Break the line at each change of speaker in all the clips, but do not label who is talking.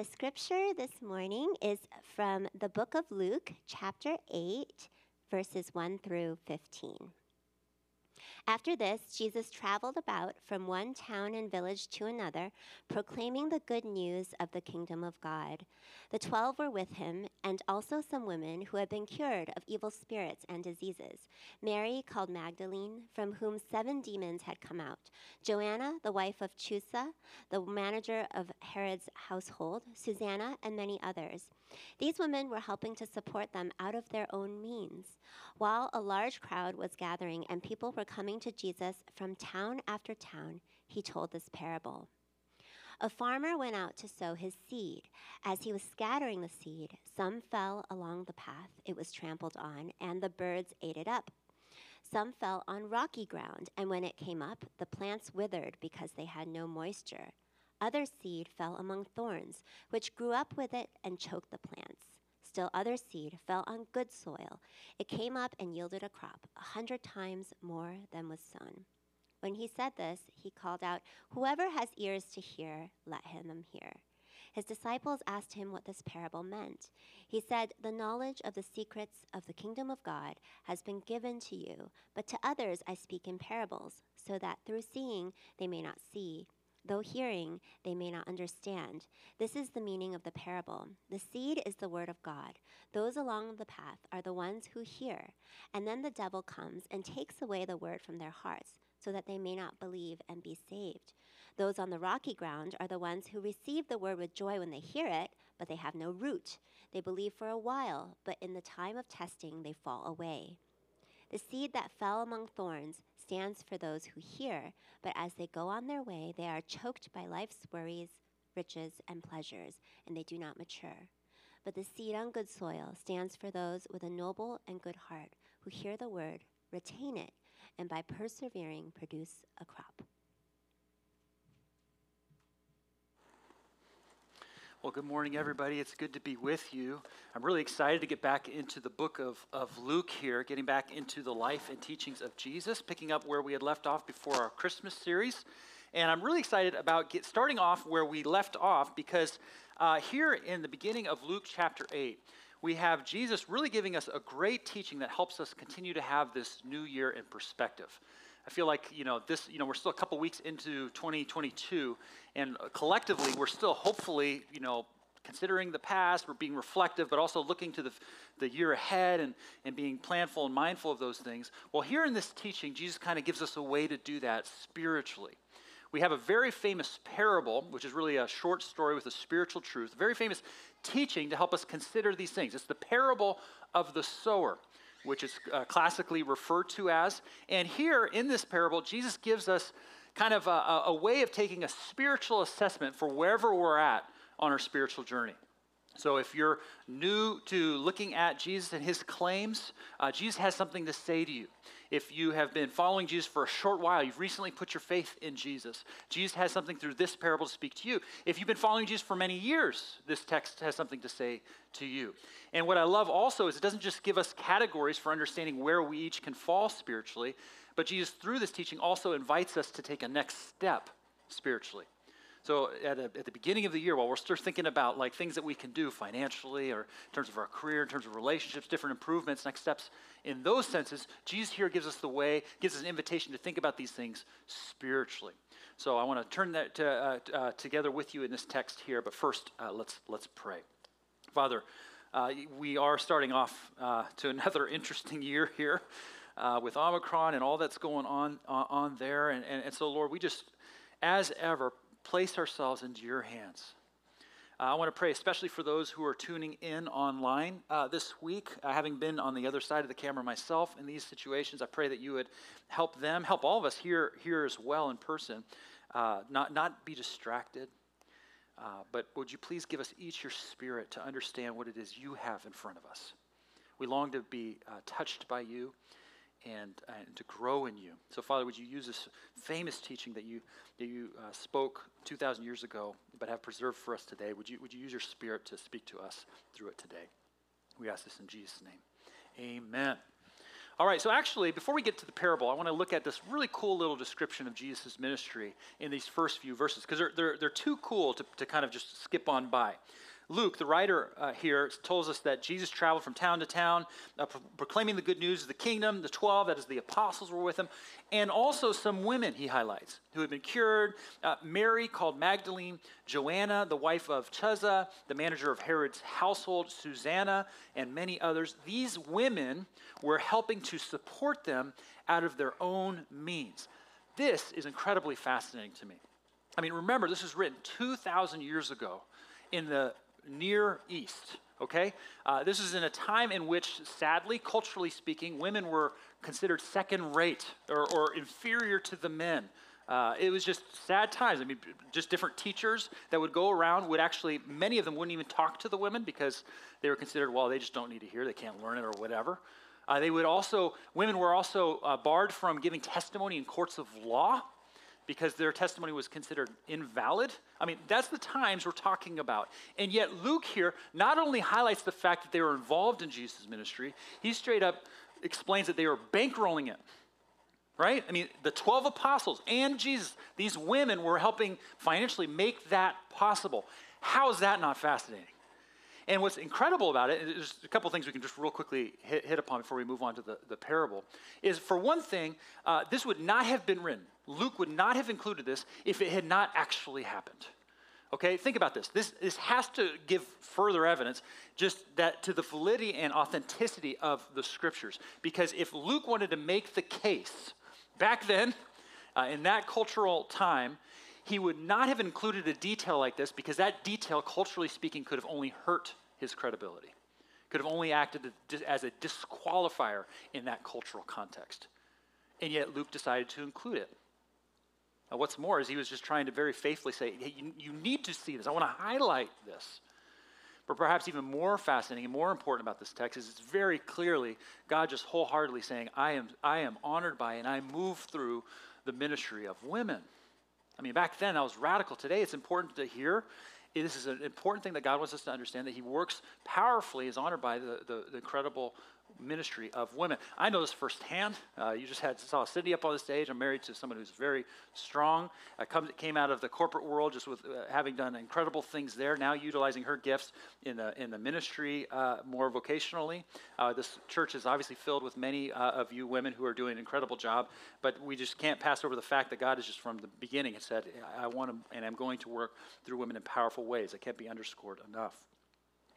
the scripture this morning is from the book of Luke, chapter 8, verses 1 through 15. After this, Jesus traveled about from one town and village to another, proclaiming the good news of the kingdom of God. The twelve were with him, and also some women who had been cured of evil spirits and diseases Mary, called Magdalene, from whom seven demons had come out, Joanna, the wife of Chuza, the manager of Herod's household, Susanna, and many others. These women were helping to support them out of their own means. While a large crowd was gathering and people were coming to Jesus from town after town, he told this parable. A farmer went out to sow his seed. As he was scattering the seed, some fell along the path, it was trampled on, and the birds ate it up. Some fell on rocky ground, and when it came up, the plants withered because they had no moisture. Other seed fell among thorns, which grew up with it and choked the plants. Still other seed fell on good soil. It came up and yielded a crop, a hundred times more than was sown. When he said this, he called out, Whoever has ears to hear, let him hear. His disciples asked him what this parable meant. He said, The knowledge of the secrets of the kingdom of God has been given to you, but to others I speak in parables, so that through seeing they may not see Though hearing, they may not understand. This is the meaning of the parable. The seed is the word of God. Those along the path are the ones who hear. And then the devil comes and takes away the word from their hearts, so that they may not believe and be saved. Those on the rocky ground are the ones who receive the word with joy when they hear it, but they have no root. They believe for a while, but in the time of testing, they fall away. The seed that fell among thorns stands for those who hear, but as they go on their way, they are choked by life's worries, riches, and pleasures, and they do not mature. But the seed on good soil stands for those with a noble and good heart who hear the word, retain it, and by persevering produce a crop.
Well, good morning, everybody. It's good to be with you. I'm really excited to get back into the book of, of Luke here, getting back into the life and teachings of Jesus, picking up where we had left off before our Christmas series. And I'm really excited about get, starting off where we left off because uh, here in the beginning of Luke chapter 8, we have Jesus really giving us a great teaching that helps us continue to have this new year in perspective. I feel like, you know, this, you know, we're still a couple weeks into 2022, and collectively, we're still hopefully, you know, considering the past, we're being reflective, but also looking to the, the year ahead and, and being planful and mindful of those things. Well, here in this teaching, Jesus kind of gives us a way to do that spiritually. We have a very famous parable, which is really a short story with a spiritual truth, a very famous teaching to help us consider these things. It's the parable of the sower which is uh, classically referred to as. And here in this parable, Jesus gives us kind of a, a way of taking a spiritual assessment for wherever we're at on our spiritual journey. So, if you're new to looking at Jesus and his claims, uh, Jesus has something to say to you. If you have been following Jesus for a short while, you've recently put your faith in Jesus, Jesus has something through this parable to speak to you. If you've been following Jesus for many years, this text has something to say to you. And what I love also is it doesn't just give us categories for understanding where we each can fall spiritually, but Jesus, through this teaching, also invites us to take a next step spiritually. So at, a, at, the beginning of the year, while we're still thinking about like things that we can do financially or in terms of our career, in terms of relationships, different improvements, next steps in those senses, Jesus here gives us the way, gives us an invitation to think about these things spiritually. So I want to turn that to, uh, uh, together with you in this text here, but first uh, let's let's pray. Father, uh, we are starting off uh, to another interesting year here. Uh, with Omicron and all that's going on on there, and, and, and so Lord, we just, as ever, place ourselves into your hands. Uh, I want to pray especially for those who are tuning in online uh, this week. Uh, having been on the other side of the camera myself in these situations, I pray that you would help them, help all of us here, here as well in person, uh, not, not be distracted. Uh, but would you please give us each your spirit to understand what it is you have in front of us? We long to be uh, touched by you and, and to grow in you. So, Father, would you use this famous teaching that you, that you uh, spoke 2,000 years ago, but have preserved for us today? Would you, would you use your spirit to speak to us through it today? We ask this in Jesus' name. Amen. All right, so actually, before we get to the parable, I want to look at this really cool little description of Jesus' ministry in these first few verses, because they're, they're, they're too cool to, to kind of just skip on by. Luke, the writer uh, here, tells us that Jesus traveled from town to town, uh, pro- proclaiming the good news of the kingdom. The 12, that is, the apostles, were with him. And also some women, he highlights, who had been cured. Uh, Mary, called Magdalene, Joanna, the wife of Chuza, the manager of Herod's household, Susanna, and many others. These women were helping to support them out of their own means. This is incredibly fascinating to me. I mean, remember, this was written 2,000 years ago in the Near East. Okay? Uh, this is in a time in which, sadly, culturally speaking, women were considered second rate or, or inferior to the men. Uh, it was just sad times. I mean, just different teachers that would go around would actually, many of them wouldn't even talk to the women because they were considered, well, they just don't need to hear, they can't learn it or whatever. Uh, they would also, women were also uh, barred from giving testimony in courts of law because their testimony was considered invalid. I mean, that's the times we're talking about. And yet, Luke here not only highlights the fact that they were involved in Jesus' ministry, he straight up explains that they were bankrolling it. Right? I mean, the 12 apostles and Jesus, these women were helping financially make that possible. How is that not fascinating? And what's incredible about it, there's a couple things we can just real quickly hit, hit upon before we move on to the, the parable, is for one thing, uh, this would not have been written. Luke would not have included this if it had not actually happened. Okay, think about this. This, this has to give further evidence just that to the validity and authenticity of the scriptures. Because if Luke wanted to make the case back then, uh, in that cultural time, he would not have included a detail like this because that detail, culturally speaking, could have only hurt his credibility, could have only acted as a disqualifier in that cultural context. And yet Luke decided to include it. Now, what's more is he was just trying to very faithfully say, hey, you, you need to see this. I want to highlight this. But perhaps even more fascinating and more important about this text is it's very clearly God just wholeheartedly saying, I am, I am honored by and I move through the ministry of women. I mean, back then that was radical. Today it's important to hear this is an important thing that God wants us to understand that He works powerfully, is honored by the, the, the incredible ministry of women. I know this firsthand. Uh, you just had saw Cindy up on the stage. I'm married to someone who's very strong. Uh, comes, came out of the corporate world just with uh, having done incredible things there. Now utilizing her gifts in the in the ministry uh, more vocationally. Uh, this church is obviously filled with many uh, of you women who are doing an incredible job. But we just can't pass over the fact that God is just from the beginning has said, I want to and I'm going to work through women in powerful ways. It can't be underscored enough.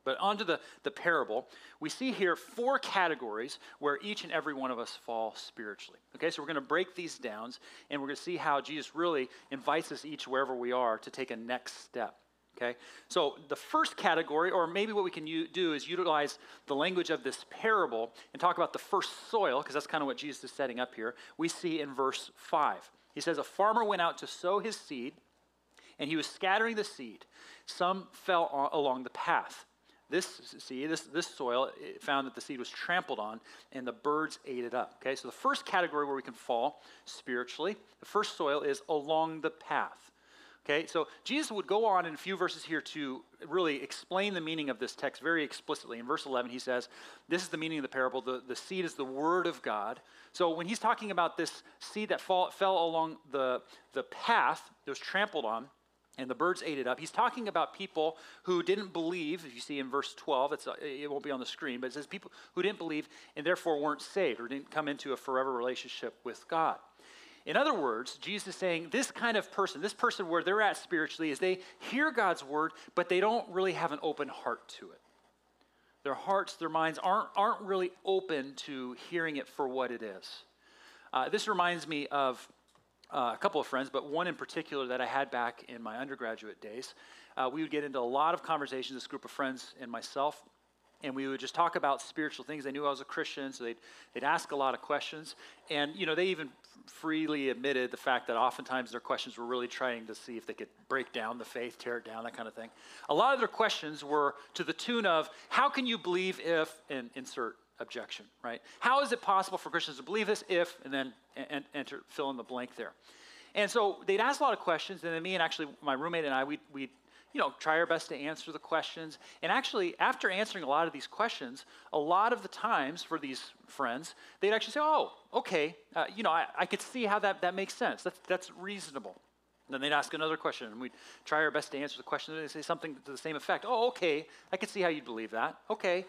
But onto the, the parable, we see here four categories where each and every one of us fall spiritually. Okay, so we're going to break these down and we're going to see how Jesus really invites us each, wherever we are, to take a next step. Okay, so the first category, or maybe what we can u- do is utilize the language of this parable and talk about the first soil, because that's kind of what Jesus is setting up here. We see in verse 5. He says, A farmer went out to sow his seed, and he was scattering the seed. Some fell along the path this seed, this, this soil, found that the seed was trampled on and the birds ate it up. Okay, so the first category where we can fall spiritually, the first soil is along the path. Okay, so Jesus would go on in a few verses here to really explain the meaning of this text very explicitly. In verse 11, he says, This is the meaning of the parable. The, the seed is the word of God. So when he's talking about this seed that fall, fell along the, the path that was trampled on, and the birds ate it up. He's talking about people who didn't believe. If you see in verse 12, it's, uh, it won't be on the screen, but it says people who didn't believe and therefore weren't saved or didn't come into a forever relationship with God. In other words, Jesus is saying this kind of person, this person where they're at spiritually, is they hear God's word, but they don't really have an open heart to it. Their hearts, their minds aren't, aren't really open to hearing it for what it is. Uh, this reminds me of uh, a couple of friends, but one in particular that I had back in my undergraduate days. Uh, we would get into a lot of conversations, this group of friends and myself, and we would just talk about spiritual things. They knew I was a Christian, so they'd, they'd ask a lot of questions. And, you know, they even freely admitted the fact that oftentimes their questions were really trying to see if they could break down the faith, tear it down, that kind of thing. A lot of their questions were to the tune of, how can you believe if, and insert objection, right? How is it possible for Christians to believe this if, and then and, enter, fill in the blank there. And so they'd ask a lot of questions, and then me and actually my roommate and I, we'd, we'd you know, try our best to answer the questions. And actually, after answering a lot of these questions, a lot of the times for these friends, they'd actually say, oh, okay, uh, you know, I, I could see how that, that makes sense. That's, that's reasonable. And then they'd ask another question, and we'd try our best to answer the question. And they'd say something to the same effect. Oh, okay, I could see how you'd believe that. Okay.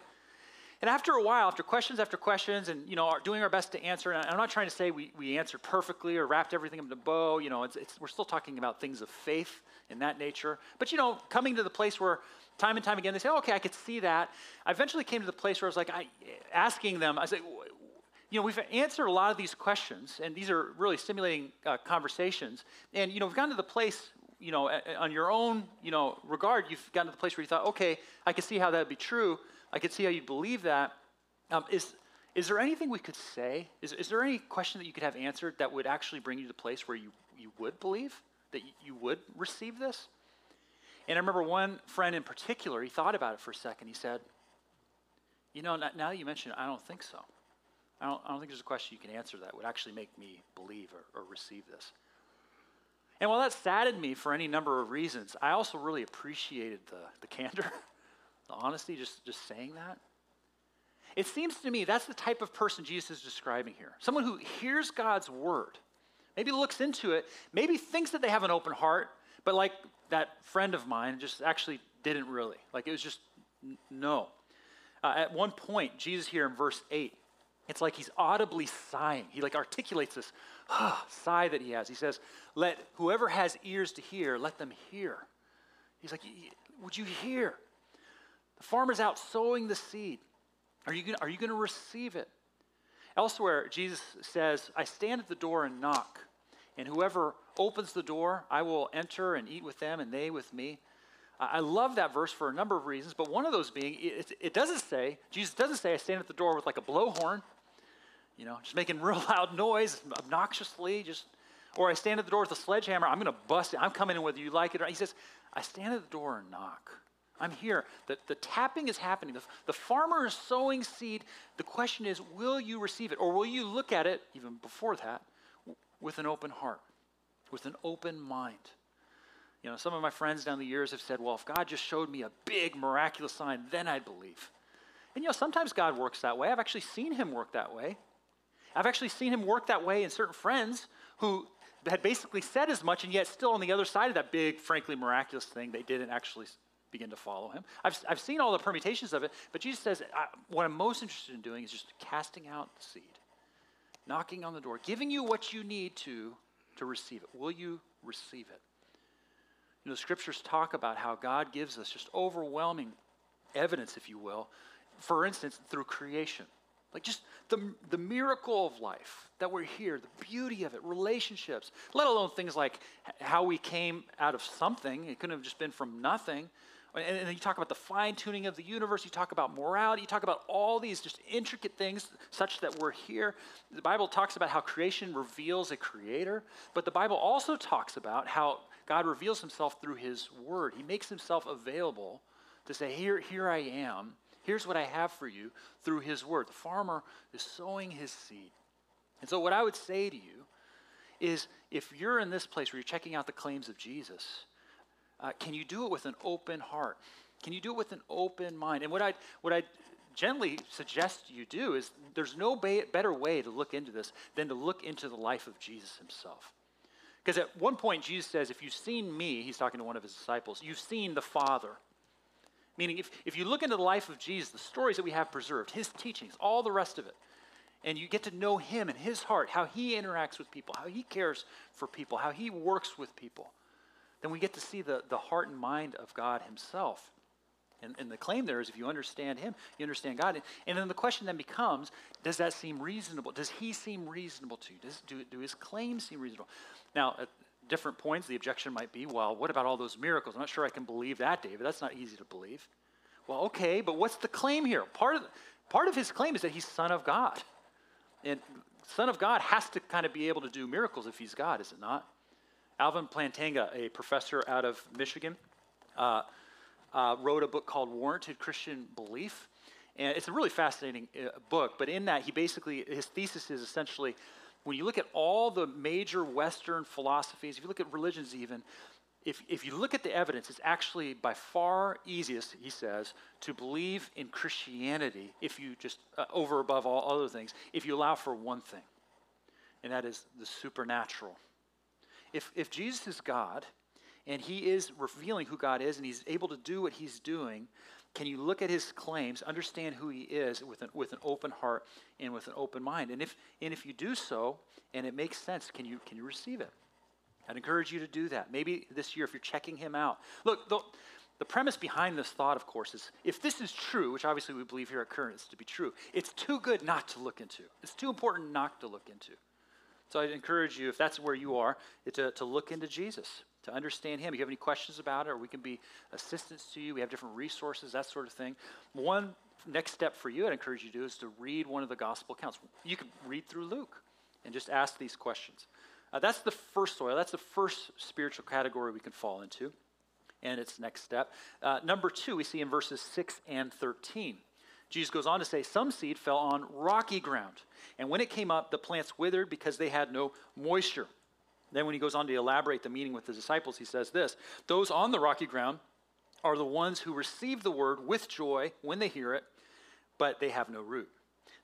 And after a while, after questions after questions, and you know, doing our best to answer, and I'm not trying to say we, we answered perfectly or wrapped everything up in a bow. You know, it's, it's, we're still talking about things of faith in that nature. But you know, coming to the place where time and time again they say, oh, "Okay, I could see that." I eventually came to the place where I was like, I, asking them, I said, you know, we've answered a lot of these questions, and these are really stimulating uh, conversations. And you know, we've gotten to the place, you know, on your own, you know, regard, you've gotten to the place where you thought, okay, I can see how that would be true. I could see how you believe that. Um, is is there anything we could say? Is, is there any question that you could have answered that would actually bring you to the place where you, you would believe, that you would receive this? And I remember one friend in particular, he thought about it for a second. He said, You know, now that you mention it, I don't think so. I don't, I don't think there's a question you can answer that would actually make me believe or, or receive this. And while that saddened me for any number of reasons, I also really appreciated the, the candor, the honesty, just, just saying that. It seems to me that's the type of person Jesus is describing here. Someone who hears God's word, maybe looks into it, maybe thinks that they have an open heart, but like that friend of mine just actually didn't really. Like it was just n- no. Uh, at one point, Jesus here in verse 8, it's like he's audibly sighing. He like articulates this sigh that he has. He says, "Let whoever has ears to hear, let them hear." He's like, "Would you hear? Farmer's out sowing the seed. Are you gonna, are you going to receive it?" Elsewhere, Jesus says, "I stand at the door and knock, and whoever opens the door, I will enter and eat with them, and they with me." I love that verse for a number of reasons, but one of those being, it, it, doesn't say, Jesus doesn't say, I stand at the door with like a blowhorn you know, just making real loud noise, obnoxiously, just, or I stand at the door with a sledgehammer, I'm going to bust it. I'm coming in whether you like it or not. He says, I stand at the door and knock. I'm here. The, the tapping is happening. The, the farmer is sowing seed. The question is, will you receive it? Or will you look at it, even before that, with an open heart, with an open mind? You know, some of my friends down the years have said, well, if God just showed me a big miraculous sign, then I'd believe. And you know, sometimes God works that way. I've actually seen him work that way. I've actually seen him work that way in certain friends who had basically said as much, and yet still on the other side of that big, frankly, miraculous thing, they didn't actually begin to follow him. I've, I've seen all the permutations of it, but Jesus says, uh, what I'm most interested in doing is just casting out the seed, knocking on the door, giving you what you need to to receive it. Will you receive it? You know, the scriptures talk about how God gives us just overwhelming evidence, if you will, for instance, through creation. Like just the, the miracle of life that we're here, the beauty of it, relationships, let alone things like how we came out of something. It couldn't have just been from nothing. And, and you talk about the fine tuning of the universe, you talk about morality, you talk about all these just intricate things such that we're here. The Bible talks about how creation reveals a creator, but the Bible also talks about how God reveals himself through his word. He makes himself available to say, Here, here I am Here's what I have for you through his word. The farmer is sowing his seed. And so, what I would say to you is if you're in this place where you're checking out the claims of Jesus, uh, can you do it with an open heart? Can you do it with an open mind? And what I what I gently suggest you do is there's no ba- better way to look into this than to look into the life of Jesus himself. Because at one point, Jesus says, If you've seen me, he's talking to one of his disciples, you've seen the Father. Meaning, if, if you look into the life of Jesus, the stories that we have preserved, his teachings, all the rest of it, and you get to know him and his heart, how he interacts with people, how he cares for people, how he works with people, then we get to see the, the heart and mind of God himself. And, and the claim there is if you understand him, you understand God. And then the question then becomes does that seem reasonable? Does he seem reasonable to you? Does, do, do his claims seem reasonable? Now, at different points, the objection might be, well, what about all those miracles? I'm not sure I can believe that, David. That's not easy to believe. Well, okay, but what's the claim here? Part of, part of his claim is that he's Son of God. And Son of God has to kind of be able to do miracles if he's God, is it not? Alvin Plantinga, a professor out of Michigan, uh, uh, wrote a book called Warranted Christian Belief. And it's a really fascinating uh, book, but in that, he basically, his thesis is essentially when you look at all the major Western philosophies, if you look at religions even, if, if you look at the evidence, it's actually by far easiest, he says, to believe in Christianity if you just, uh, over above all other things, if you allow for one thing, and that is the supernatural. If, if Jesus is God, and he is revealing who God is, and he's able to do what he's doing, can you look at his claims, understand who he is with an, with an open heart and with an open mind? And if, and if you do so, and it makes sense, can you, can you receive it? I'd encourage you to do that. Maybe this year, if you're checking him out. Look, the, the premise behind this thought, of course, is if this is true, which obviously we believe here at Current is to be true, it's too good not to look into. It's too important not to look into. So I'd encourage you, if that's where you are, to, to look into Jesus, to understand him. If you have any questions about it, or we can be assistance to you, we have different resources, that sort of thing. One next step for you, I'd encourage you to do, is to read one of the gospel accounts. You can read through Luke and just ask these questions. Uh, that's the first soil. That's the first spiritual category we can fall into, and its next step. Uh, number two, we see in verses 6 and 13. Jesus goes on to say, Some seed fell on rocky ground, and when it came up, the plants withered because they had no moisture. Then, when he goes on to elaborate the meaning with the disciples, he says this Those on the rocky ground are the ones who receive the word with joy when they hear it, but they have no root.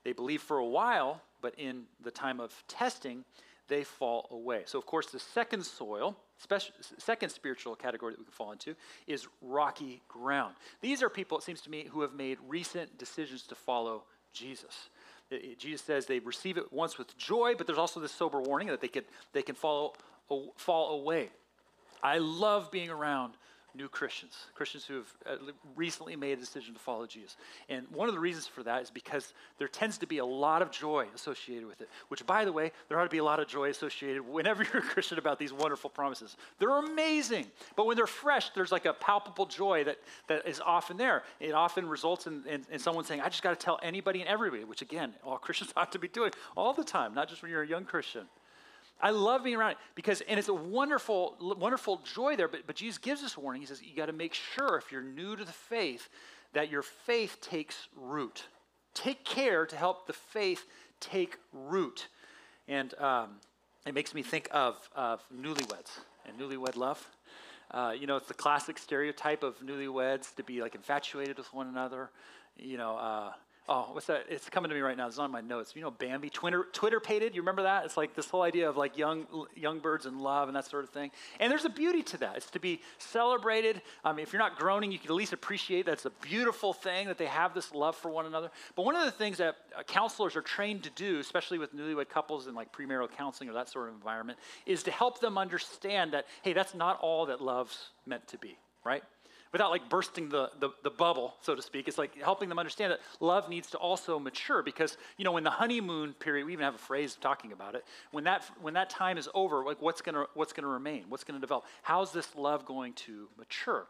They believe for a while, but in the time of testing, they fall away. So, of course, the second soil, special, second spiritual category that we can fall into, is rocky ground. These are people, it seems to me, who have made recent decisions to follow Jesus. Jesus says they receive it once with joy, but there's also this sober warning that they, could, they can follow, fall away. I love being around new Christians, Christians who have uh, recently made a decision to follow Jesus. And one of the reasons for that is because there tends to be a lot of joy associated with it, which, by the way, there ought to be a lot of joy associated whenever you're a Christian about these wonderful promises. They're amazing, but when they're fresh, there's like a palpable joy that, that is often there. It often results in, in, in someone saying, I just got to tell anybody and everybody, which, again, all Christians ought to be doing all the time, not just when you're a young Christian. I love being around it because, and it's a wonderful, wonderful joy there. But, but Jesus gives us a warning. He says, you got to make sure if you're new to the faith that your faith takes root. Take care to help the faith take root. And um, it makes me think of, of newlyweds and newlywed love. Uh, you know, it's the classic stereotype of newlyweds to be like infatuated with one another. You know, uh, oh, what's that? It's coming to me right now. It's on my notes. You know, Bambi, Twitter, Twitter pated. You remember that? It's like this whole idea of like young, young birds in love and that sort of thing. And there's a beauty to that. It's to be celebrated. I mean, if you're not groaning, you can at least appreciate that's a beautiful thing that they have this love for one another. But one of the things that uh, counselors are trained to do, especially with newlywed couples in like premarital counseling or that sort of environment, is to help them understand that hey, that's not all that love's meant to be, right? Without like bursting the, the, the, bubble, so to speak. It's like helping them understand that love needs to also mature because, you know, when the honeymoon period, we even have a phrase talking about it, when that, when that time is over, like what's going to what's gonna remain? What's going to develop? How's this love going to mature?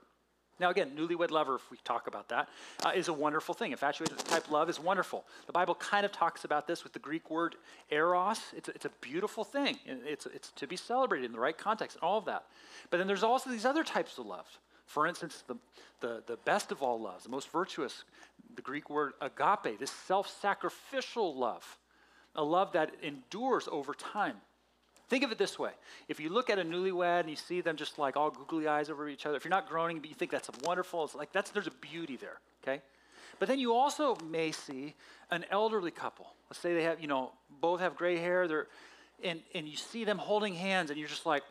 Now, again, newlywed lover, if we talk about that, uh, is a wonderful thing. Infatuated type love is wonderful. The Bible kind of talks about this with the Greek word eros. It's a, it's a beautiful thing. It's, it's to be celebrated in the right context and all of that. But then there's also these other types of love. For instance, the, the, the best of all loves, the most virtuous, the Greek word agape, this self sacrificial love, a love that endures over time. Think of it this way. If you look at a newlywed and you see them just like all googly eyes over each other, if you're not groaning, but you think that's wonderful, it's like that's there's a beauty there, okay? But then you also may see an elderly couple. Let's say they have, you know, both have gray hair, they're and, and you see them holding hands, and you're just like,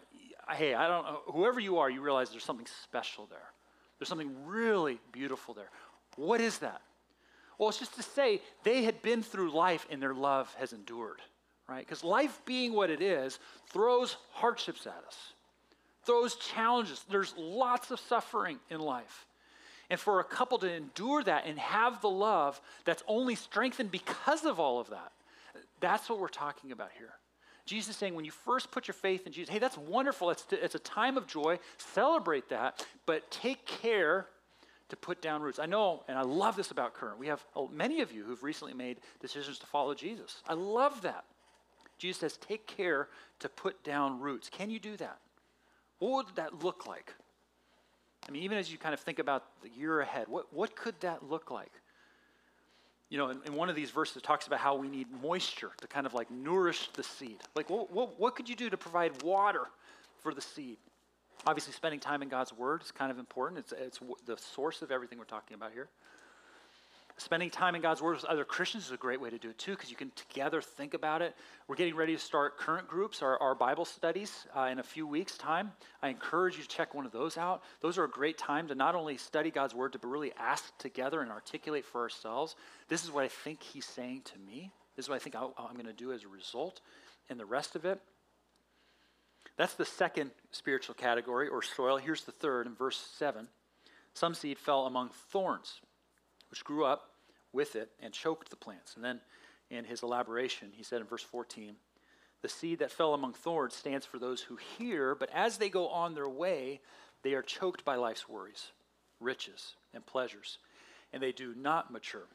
hey, I don't know, whoever you are, you realize there's something special there. There's something really beautiful there. What is that? Well, it's just to say they had been through life and their love has endured, right? Because life being what it is throws hardships at us, throws challenges. There's lots of suffering in life. And for a couple to endure that and have the love that's only strengthened because of all of that, that's what we're talking about here. Jesus is saying when you first put your faith in Jesus, hey, that's wonderful. It's, it's a time of joy. Celebrate that, but take care to put down roots. I know, and I love this about Current. We have oh, many of you who've recently made decisions to follow Jesus. I love that. Jesus says, take care to put down roots. Can you do that? What would that look like? I mean, even as you kind of think about the year ahead, what, what could that look like? You know, in, in, one of these verses, it talks about how we need moisture to kind of like nourish the seed. Like, what, what, what could you do to provide water for the seed? Obviously, spending time in God's Word is kind of important. It's, it's the source of everything we're talking about here. Spending time in God's Word with other Christians is a great way to do it too, because you can together think about it. We're getting ready to start current groups, our, our Bible studies, uh, in a few weeks' time. I encourage you to check one of those out. Those are a great time to not only study God's Word, but really ask together and articulate for ourselves this is what I think He's saying to me. This is what I think i I'm going to do as a result. And the rest of it, that's the second spiritual category or soil. Here's the third in verse 7. Some seed fell among thorns, which grew up with it and choked the plants. And then in his elaboration, he said in verse 14, the seed that fell among thorns stands for those who hear, but as they go on their way, they are choked by life's worries, riches, and pleasures, and they do not mature.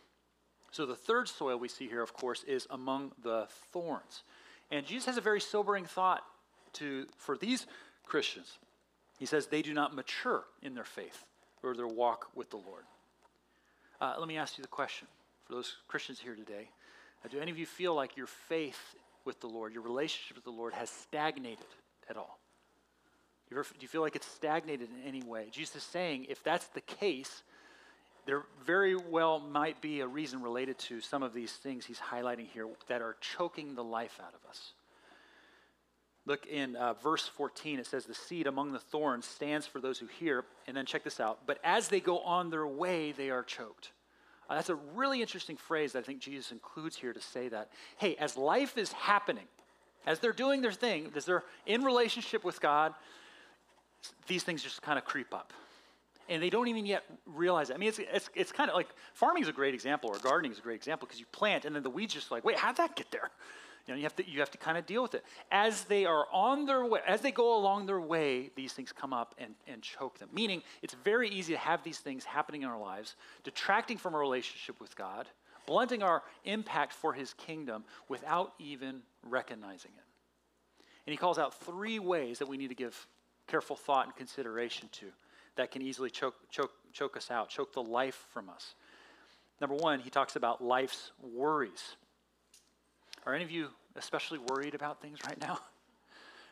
So the third soil we see here, of course, is among the thorns. And Jesus has a very sobering thought to, for these Christians. He says they do not mature in their faith or their walk with the Lord. Uh, let me ask you the question for those Christians here today. Uh, do any of you feel like your faith with the Lord, your relationship with the Lord, has stagnated at all? Do you, ever, do you feel like it's stagnated in any way? Jesus is saying if that's the case, there very well might be a reason related to some of these things he's highlighting here that are choking the life out of us. Look in uh, verse 14, it says, The seed among the thorns stands for those who hear. And then check this out. But as they go on their way, they are choked. Uh, that's a really interesting phrase that I think Jesus includes here to say that. Hey, as life is happening, as they're doing their thing, as they're in relationship with God, these things just kind of creep up. And they don't even yet realize it. I mean, it's, it's, it's kind of like farming is a great example, or gardening is a great example, because you plant and then the weeds just like, wait, how'd that get there? You know, you have to you have to kind of deal with it. As they are on their way, as they go along their way, these things come up and, and choke them. Meaning it's very easy to have these things happening in our lives, detracting from our relationship with God, blunting our impact for his kingdom without even recognizing it. And he calls out three ways that we need to give careful thought and consideration to that can easily choke, choke, choke us out, choke the life from us. Number one, he talks about life's worries. Are any of you especially worried about things right now?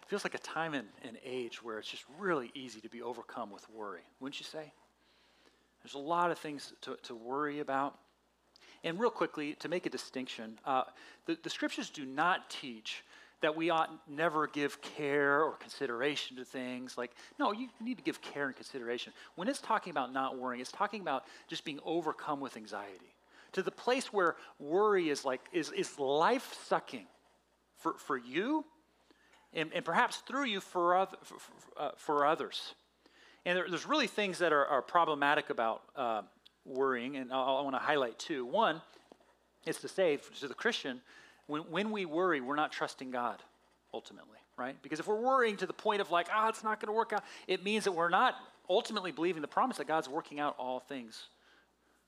It feels like a time and an age where it's just really easy to be overcome with worry, wouldn't you say? There's a lot of things to, to worry about. And real quickly, to make a distinction, uh, the, the scriptures do not teach that we ought never give care or consideration to things. Like, no, you need to give care and consideration. When it's talking about not worrying, it's talking about just being overcome with anxiety to the place where worry is like is, is life sucking for, for you and, and perhaps through you for, other, for, uh, for others. And there, there's really things that are, are problematic about uh, worrying, and I'll, I want to highlight two. One is to say to the Christian, when, when we worry, we're not trusting God ultimately, right? Because if we're worrying to the point of like, ah, oh, it's not going to work out, it means that we're not ultimately believing the promise that God's working out all things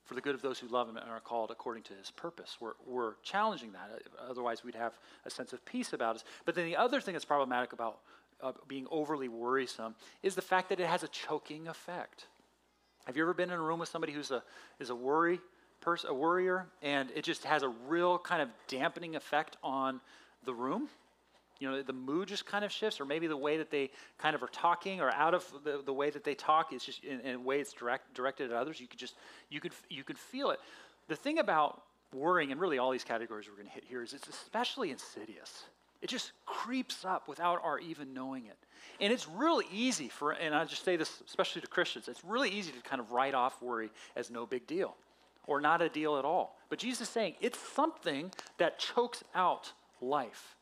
for the good of those who love him and are called according to his purpose. We're, we're challenging that. Otherwise, we'd have a sense of peace about us. But then the other thing that's problematic about uh, being overly worrisome is the fact that it has a choking effect. Have you ever been in a room with somebody who's a, is a worry person, a worrier, and it just has a real kind of dampening effect on the room? You know the mood just kind of shifts or maybe the way that they kind of are talking or out of the, the way that they talk is just in, in a way it's direct, directed at others. You could just you could you could feel it. The thing about worrying and really all these categories we're going to hit here is it's especially insidious. It just creeps up without our even knowing it. And it's really easy for and i just say this especially to christians it's really easy to kind of write off worry as no big deal or not a deal at all. But jesus is saying it's something that chokes out life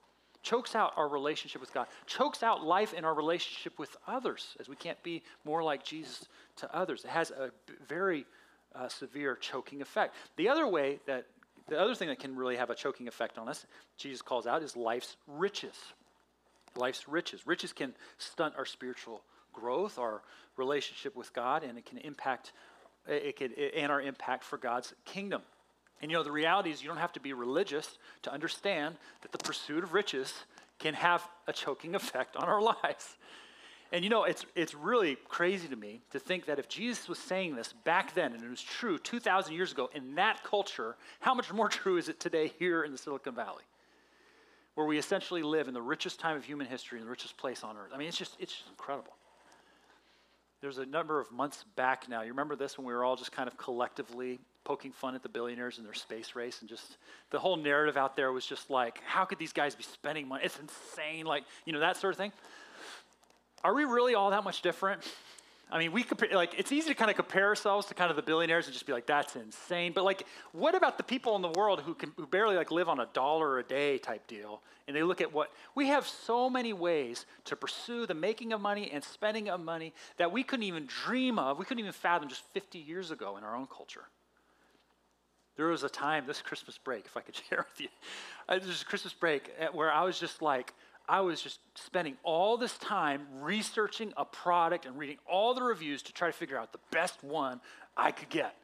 chokes out our relationship with God, chokes out life in our relationship with others, as we can't be more like Jesus to others. It has a very uh, severe choking effect. The other way that, the other thing that can really have a choking effect on us, Jesus calls out, is life's riches. Life's riches. Riches can stunt our spiritual growth, our relationship with God, and it can impact it can, and our impact for God's kingdom. And you know, the reality is you don't have to be religious to understand that the pursuit of riches can have a choking effect on our lives. And you know, it's, it's really crazy to me to think that if Jesus was saying this back then, and it was true 2,000 years ago in that culture, how much more true is it today here in the Silicon Valley? Where we essentially live in the richest time of human history and the richest place on earth. I mean, it's just, it's just incredible. there's a number of months back now. You remember this when we were all just kind of collectively poking fun at the billionaires and their space race, and just the whole narrative out there was just like, how could these guys be spending money? It's insane, like, you know, that sort of thing. Are we really all that much different? I mean, we compare, like, it's easy to kind of compare ourselves to kind of the billionaires and just be like, that's insane. But like, what about the people in the world who can, who barely like live on a dollar a day type deal? And they look at what, we have so many ways to pursue the making of money and spending of money that we couldn't even dream of, we couldn't even fathom just 50 years ago in our own culture. There was a time this Christmas break, if I could share with you, uh, this there's a Christmas break uh, where I was just like, I was just spending all this time researching a product and reading all the reviews to try to figure out the best one I could get.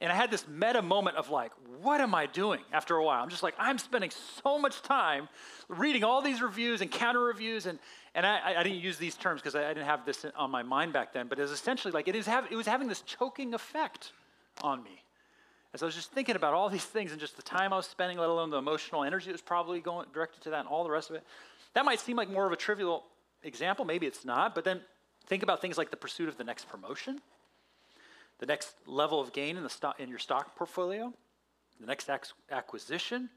And I had this meta moment of like, what am I doing after a while? I'm just like, I'm spending so much time reading all these reviews and counter reviews. And, and I, I didn't use these terms because I, I, didn't have this on my mind back then, but it was essentially like it, is have, it was having this choking effect on me. As I was just thinking about all these things and just the time I was spending, let alone the emotional energy that was probably going directed to that and all the rest of it, that might seem like more of a trivial example. Maybe it's not. But then think about things like the pursuit of the next promotion, the next level of gain in, the stock, in your stock portfolio, the next acquisition.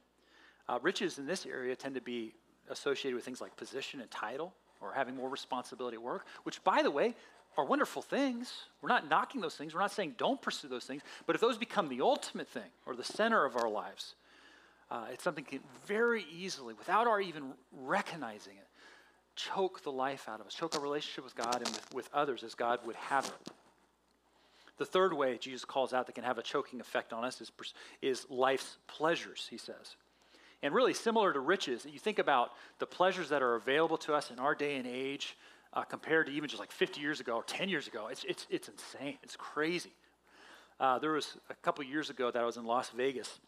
Uh, riches in this area tend to be associated with things like position and title or having more responsibility at work, which, by the way, are wonderful things. We're not knocking those things. We're not saying don't pursue those things. But if those become the ultimate thing or the center of our lives, uh, it's something can very easily, without our even recognizing it, choke the life out of us, choke our relationship with God and with, with others as God would have it. The third way Jesus calls out that can have a choking effect on us is, is life's pleasures, he says. And really similar to riches, you think about the pleasures that are available to us in our day and age uh, compared to even just like 50 years ago or 10 years ago. It's, it's, it's insane. It's crazy. Uh, there was a couple years ago that I was in Las Vegas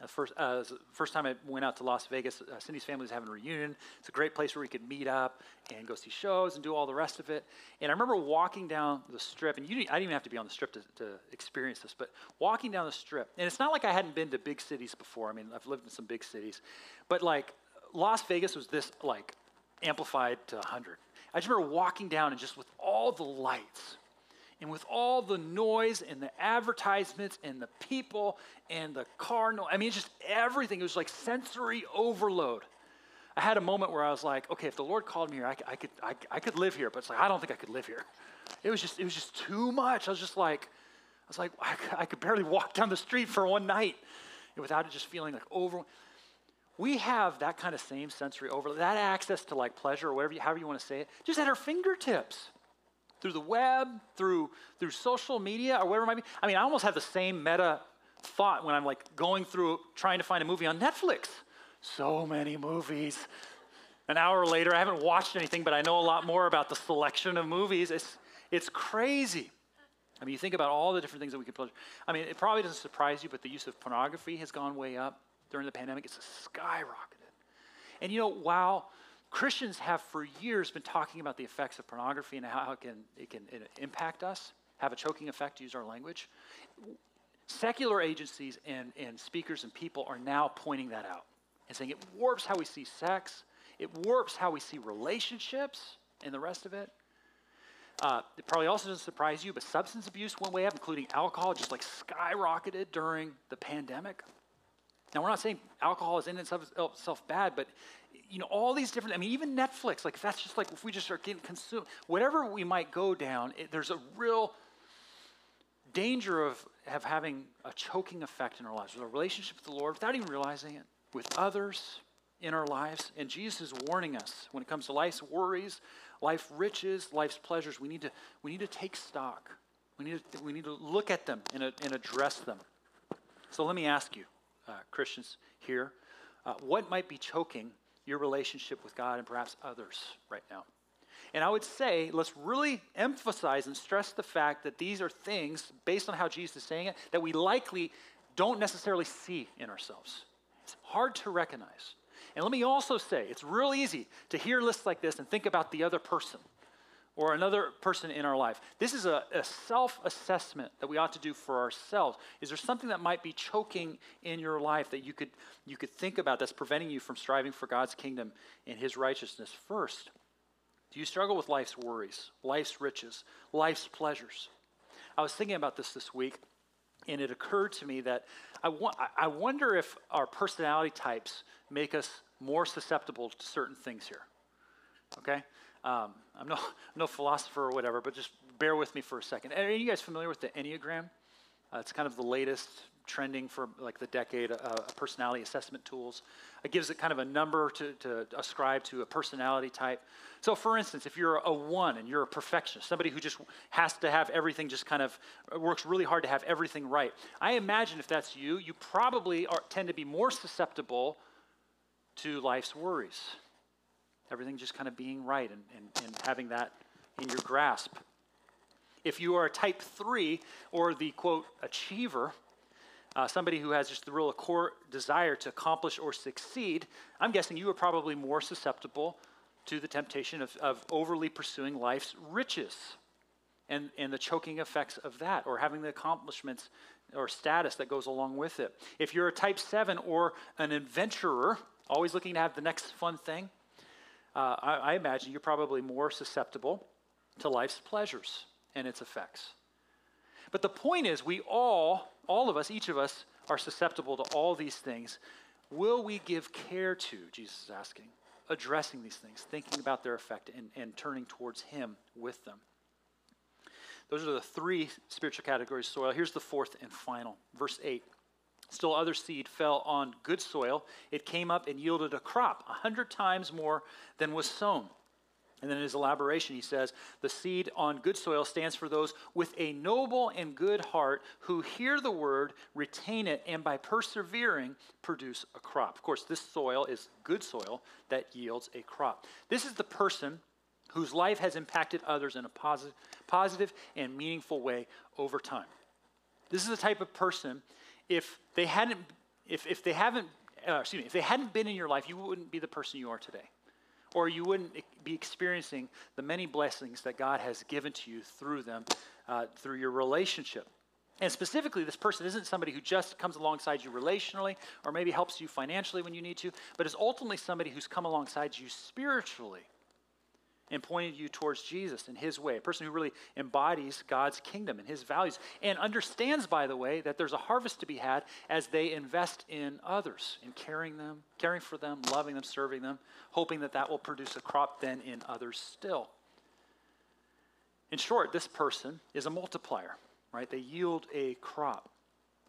the first, uh, first time I went out to Las Vegas, uh, Cindy's family was having a reunion. It's a great place where we could meet up and go see shows and do all the rest of it. And I remember walking down the strip, and you didn't, I didn't even have to be on the strip to, to experience this, but walking down the strip, and it's not like I hadn't been to big cities before. I mean, I've lived in some big cities, but like Las Vegas was this like amplified to 100. I just remember walking down and just with all the lights, and with all the noise and the advertisements and the people and the car noise, I mean, it's just everything. It was like sensory overload. I had a moment where I was like, okay, if the Lord called me here, I, I could, I, I, could live here. But it's like, I don't think I could live here. It was just, it was just too much. I was just like, I was like, I, I could barely walk down the street for one night without it just feeling like over. We have that kind of same sensory overload, that access to like pleasure or whatever, however you want to say it, just at our fingertips through the web, through, through social media, or whatever it might be. I mean, I almost have the same meta thought when I'm like going through trying to find a movie on Netflix. So many movies. An hour later, I haven't watched anything, but I know a lot more about the selection of movies. It's, it's crazy. I mean, you think about all the different things that we could pleasure. I mean, it probably doesn't surprise you, but the use of pornography has gone way up during the pandemic. It's skyrocketed. And you know, while Christians have for years been talking about the effects of pornography and how it can, it can impact us, have a choking effect, use our language. Secular agencies and, and speakers and people are now pointing that out and saying it warps how we see sex, it warps how we see relationships and the rest of it. Uh, it probably also doesn't surprise you, but substance abuse went way up, including alcohol, just like skyrocketed during the pandemic. Now, we're not saying alcohol is in itself bad, but you know, all these different, I mean, even Netflix, like if that's just like, if we just start getting consumed, whatever we might go down, it, there's a real danger of, of having a choking effect in our lives with our relationship with the Lord without even realizing it, with others in our lives. And Jesus is warning us when it comes to life's worries, life riches, life's pleasures, we need to, we need to take stock. We need to, we need to look at them and, and address them. So let me ask you, uh, Christians here, uh, what might be choking your relationship with God and perhaps others right now. And I would say, let's really emphasize and stress the fact that these are things, based on how Jesus is saying it, that we likely don't necessarily see in ourselves. It's hard to recognize. And let me also say, it's real easy to hear lists like this and think about the other person or another person in our life. This is a, a self assessment that we ought to do for ourselves. Is there something that might be choking in your life that you could, you could think about that's preventing you from striving for God's kingdom and His righteousness first? Do you struggle with life's worries, life's riches, life's pleasures? I was thinking about this this week, and it occurred to me that I, wa- I wonder if our personality types make us more susceptible to certain things here. Okay? Um, I'm no, no philosopher or whatever, but just bear with me for a second. Are you guys familiar with the Enneagram? Uh, it's kind of the latest trending for like the decade uh, personality assessment tools. It gives it kind of a number to, to ascribe to a personality type. So, for instance, if you're a one and you're a perfectionist, somebody who just has to have everything just kind of works really hard to have everything right, I imagine if that's you, you probably are, tend to be more susceptible to life's worries. Everything just kind of being right and, and, and having that in your grasp. If you are a type three or the quote achiever, uh, somebody who has just the real core desire to accomplish or succeed, I'm guessing you are probably more susceptible to the temptation of, of overly pursuing life's riches and, and the choking effects of that, or having the accomplishments or status that goes along with it. If you're a type 7 or an adventurer, always looking to have the next fun thing, uh, I, I imagine you're probably more susceptible to life's pleasures and its effects. But the point is, we all, all of us, each of us, are susceptible to all these things. Will we give care to, Jesus is asking, addressing these things, thinking about their effect, and, and turning towards Him with them? Those are the three spiritual categories of soil. Here's the fourth and final. Verse 8. Still, other seed fell on good soil. It came up and yielded a crop, a hundred times more than was sown. And then in his elaboration, he says, The seed on good soil stands for those with a noble and good heart who hear the word, retain it, and by persevering produce a crop. Of course, this soil is good soil that yields a crop. This is the person whose life has impacted others in a positive, positive and meaningful way over time. This is the type of person, if they hadn't, if, if they haven't, uh, excuse me, if they hadn't been in your life, you wouldn't be the person you are today or you wouldn't be experiencing the many blessings that God has given to you through them, uh, through your relationship. And specifically, this person isn't somebody who just comes alongside you relationally or maybe helps you financially when you need to, but is ultimately somebody who's come alongside you spiritually and pointed you towards Jesus and his way, a person who really embodies God's kingdom and his values, and understands, by the way, that there's a harvest to be had as they invest in others, in caring them, caring for them, loving them, serving them, hoping that that will produce a crop then in others still. In short, this person is a multiplier, right? They yield a crop.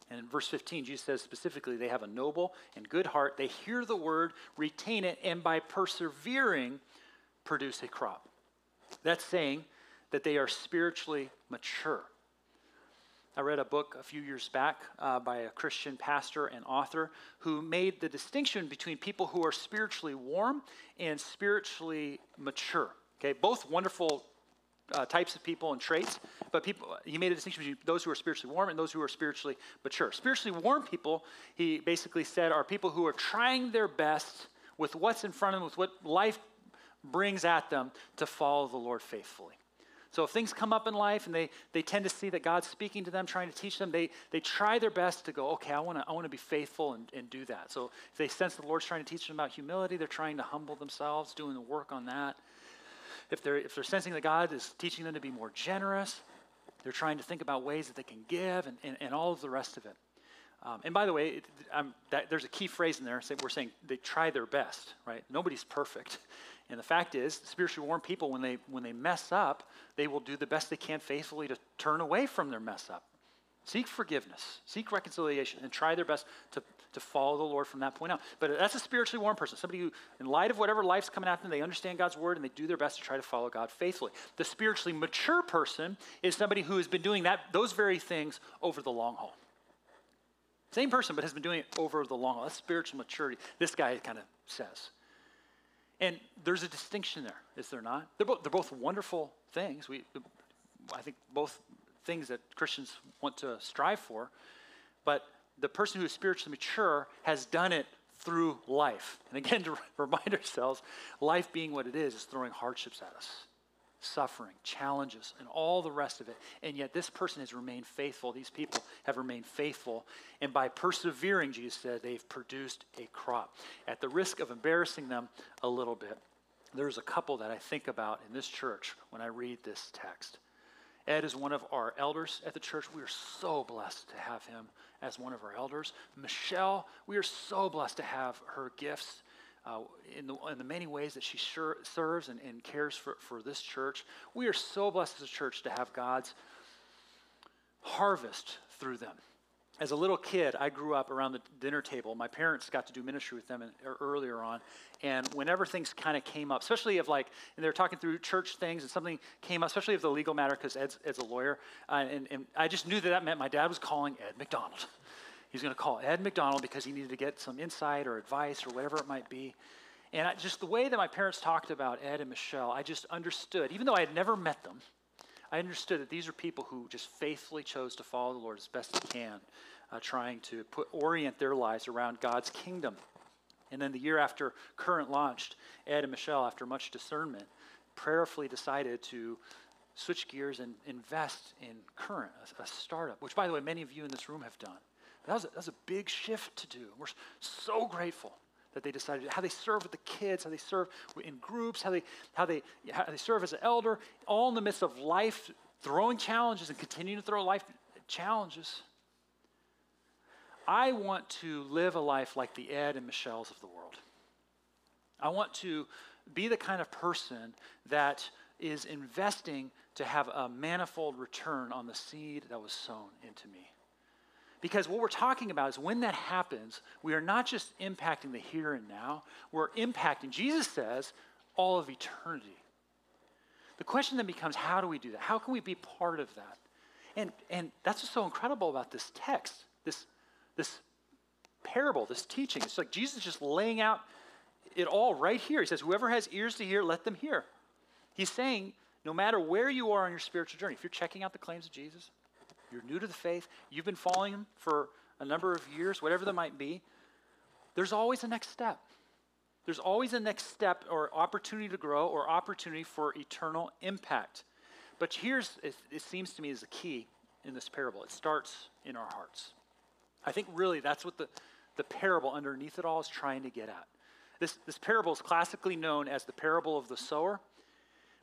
And in verse 15, Jesus says specifically, they have a noble and good heart. They hear the word, retain it, and by persevering, produce a crop. That's saying that they are spiritually mature. I read a book a few years back uh, by a Christian pastor and author who made the distinction between people who are spiritually warm and spiritually mature. Okay, both wonderful uh, types of people and traits, but people he made a distinction between those who are spiritually warm and those who are spiritually mature. Spiritually warm people, he basically said, are people who are trying their best with what's in front of them, with what life brings at them to follow the Lord faithfully. So if things come up in life and they, they tend to see that God's speaking to them, trying to teach them, they, they try their best to go, okay, I want to I wanna be faithful and, and do that. So if they sense the Lord's trying to teach them about humility, they're trying to humble themselves, doing the work on that. If they're, if they're sensing that God is teaching them to be more generous, they're trying to think about ways that they can give and, and, and all of the rest of it. Um, and by the way, it, that, there's a key phrase in there. We're saying they try their best, right? Nobody's perfect. And the fact is, spiritually warm people, when they, when they mess up, they will do the best they can faithfully to turn away from their mess up. Seek forgiveness, seek reconciliation, and try their best to, to follow the Lord from that point out. But that's a spiritually warm person, somebody who, in light of whatever life's coming at them, they understand God's word and they do their best to try to follow God faithfully. The spiritually mature person is somebody who has been doing that, those very things over the long haul. Same person, but has been doing it over the long haul. That's spiritual maturity. This guy kind of says. And there's a distinction there, is there not? They're both, they're both wonderful things. We, I think both things that Christians want to strive for. But the person who is spiritually mature has done it through life. And again, to remind ourselves, life being what it is, is throwing hardships at us suffering, challenges, and all the rest of it. And yet this person has remained faithful. These people have remained faithful. And by persevering, Jesus said, they've produced a crop. At the risk of embarrassing them a little bit, there's a couple that I think about in this church when I read this text. Ed is one of our elders at the church. We are so blessed to have him as one of our elders. Michelle, we are so blessed to have her gifts uh, in, the, in the many ways that she serves and, and cares for, for this church. We are so blessed as a church to have God's harvest through them as a little kid, I grew up around the dinner table. My parents got to do ministry with them in, er, earlier on. And whenever things kind of came up, especially if like, and they were talking through church things and something came up, especially if the legal matter, because Ed's, Ed's a lawyer. Uh, and, and I just knew that that meant my dad was calling Ed McDonald. He's going to call Ed McDonald because he needed to get some insight or advice or whatever it might be. And I, just the way that my parents talked about Ed and Michelle, I just understood, even though I had never met them, I understood that these are people who just faithfully chose to follow the Lord as best they can, uh, trying to put, orient their lives around God's kingdom. And then the year after Current launched, Ed and Michelle, after much discernment, prayerfully decided to switch gears and invest in Current, a, a startup, which, by the way, many of you in this room have done. That was, a, that was a big shift to do. We're so grateful that they decided how they serve with the kids, how they serve in groups, how they how they how they serve as an elder, all in the midst of life throwing challenges and continuing to throw life challenges. I want to live a life like the Ed and Michelles of the world. I want to be the kind of person that is investing to have a manifold return on the seed that was sown into me. Because what we're talking about is when that happens, we are not just impacting the here and now, we're impacting, Jesus says, all of eternity. The question then becomes how do we do that? How can we be part of that? And, and that's what's so incredible about this text, this, this parable, this teaching. It's like Jesus is just laying out it all right here. He says, Whoever has ears to hear, let them hear. He's saying, no matter where you are on your spiritual journey, if you're checking out the claims of Jesus, you're new to the faith, you've been following him for a number of years, whatever that might be, there's always a next step. There's always a next step or opportunity to grow or opportunity for eternal impact. But here's, it, it seems to me, is the key in this parable. It starts in our hearts. I think really that's what the, the parable underneath it all is trying to get at. This, this parable is classically known as the parable of the sower.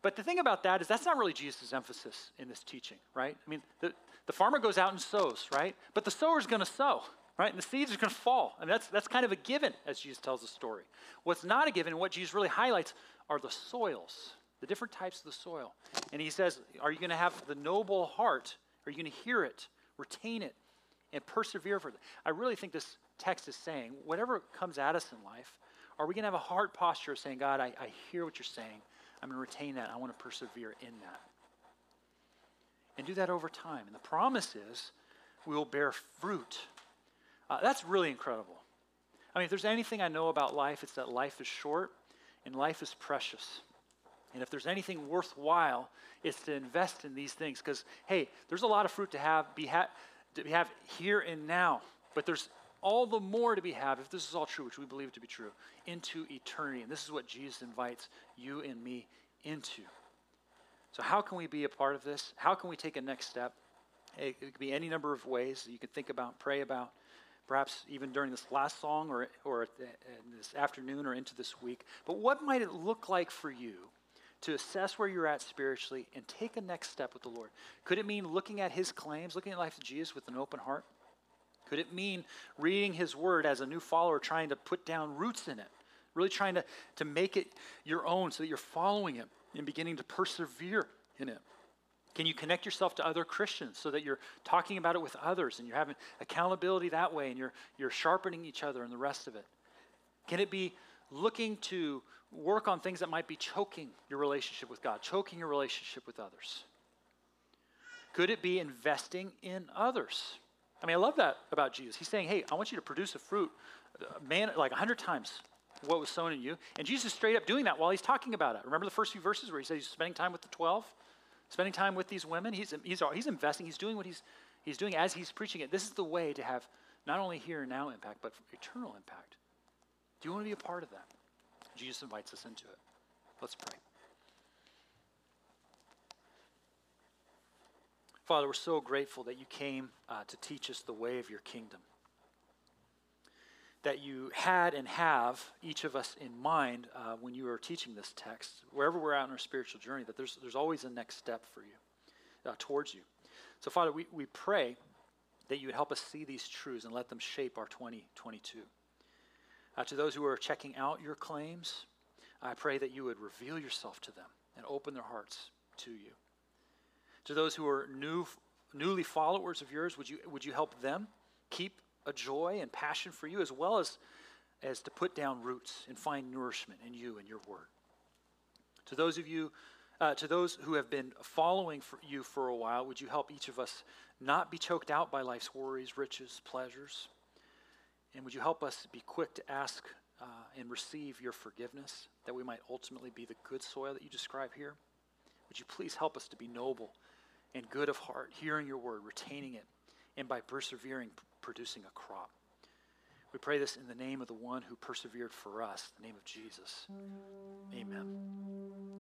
But the thing about that is that's not really Jesus' emphasis in this teaching, right? I mean, the, the farmer goes out and sows, right? But the sower is going to sow, right? And the seeds are going to fall. I And that's, that's kind of a given as Jesus tells the story. What's not a given, what Jesus really highlights, are the soils, the different types of the soil. And he says, Are you going to have the noble heart? Are you going to hear it, retain it, and persevere for it? I really think this text is saying, whatever comes at us in life, are we going to have a heart posture of saying, God, I, I hear what you're saying. I'm going to retain that. I want to persevere in that. And do that over time. And the promise is we will bear fruit. Uh, that's really incredible. I mean, if there's anything I know about life, it's that life is short and life is precious. And if there's anything worthwhile, it's to invest in these things. Because, hey, there's a lot of fruit to have, be ha- to have here and now. But there's all the more to be have, if this is all true, which we believe to be true, into eternity. And this is what Jesus invites you and me into. So, how can we be a part of this? How can we take a next step? It, could be any number of ways that you could think about, pray about, perhaps even during this last song or, or this afternoon or into this week. But what might it look like for you to assess where you're at spiritually and take a next step with the Lord? Could it mean looking at his claims, looking at life of Jesus with an open heart? Could it mean reading his word as a new follower, trying to put down roots in it? Really trying to, to make it your own so that you're following him and beginning to persevere in it? Can you connect yourself to other Christians so that you're talking about it with others and you're having accountability that way and you're, you're sharpening each other and the rest of it? Can it be looking to work on things that might be choking your relationship with God, choking your relationship with others? Could it be investing in others? I mean, I love that about Jesus. He's saying, hey, I want you to produce a fruit, man, like 100 times what was sown in you. And Jesus is straight up doing that while he's talking about it. Remember the first few verses where he says he's spending time with the 12? Spending time with these women? He's, he's, he's investing, he's doing what he's, he's doing as he's preaching it. This is the way to have not only here and now impact, but eternal impact. Do you want to be a part of that? Jesus invites us into it. Let's pray. Father, we're so grateful that you came uh, to teach us the way of your kingdom. that you had and have each of us in mind uh, when you are teaching this text, wherever we're at in our spiritual journey, that there's, there's always a next step for you, uh, towards you. So, Father, we, we pray that you would help us see these truths and let them shape our 2022. Uh, to those who are checking out your claims, I pray that you would reveal yourself to them and open their hearts to you. To those who are new, newly followers of yours, would you, would you help them keep a joy and passion for you as well as, as to put down roots and find nourishment in you and your word. To those of you, uh, to those who have been following for you for a while, would you help each of us not be choked out by life's worries, riches, pleasures? And would you help us be quick to ask uh, and receive your forgiveness, that we might ultimately be the good soil that you describe here? Would you please help us to be noble and good of heart, hearing your word, retaining it, and by persevering, producing a crop. We pray this in the name of the one who persevered for us, the name of Jesus. Amen.